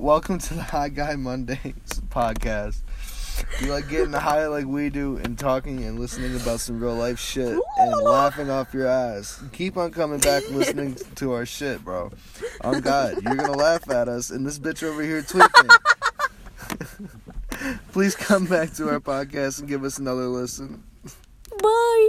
welcome to the High Guy Mondays podcast. You like getting high like we do and talking and listening about some real life shit and laughing off your ass. Keep on coming back listening to our shit, bro. I'm God. You're gonna laugh at us and this bitch over here tweaking. Please come back to our podcast and give us another listen. Bye.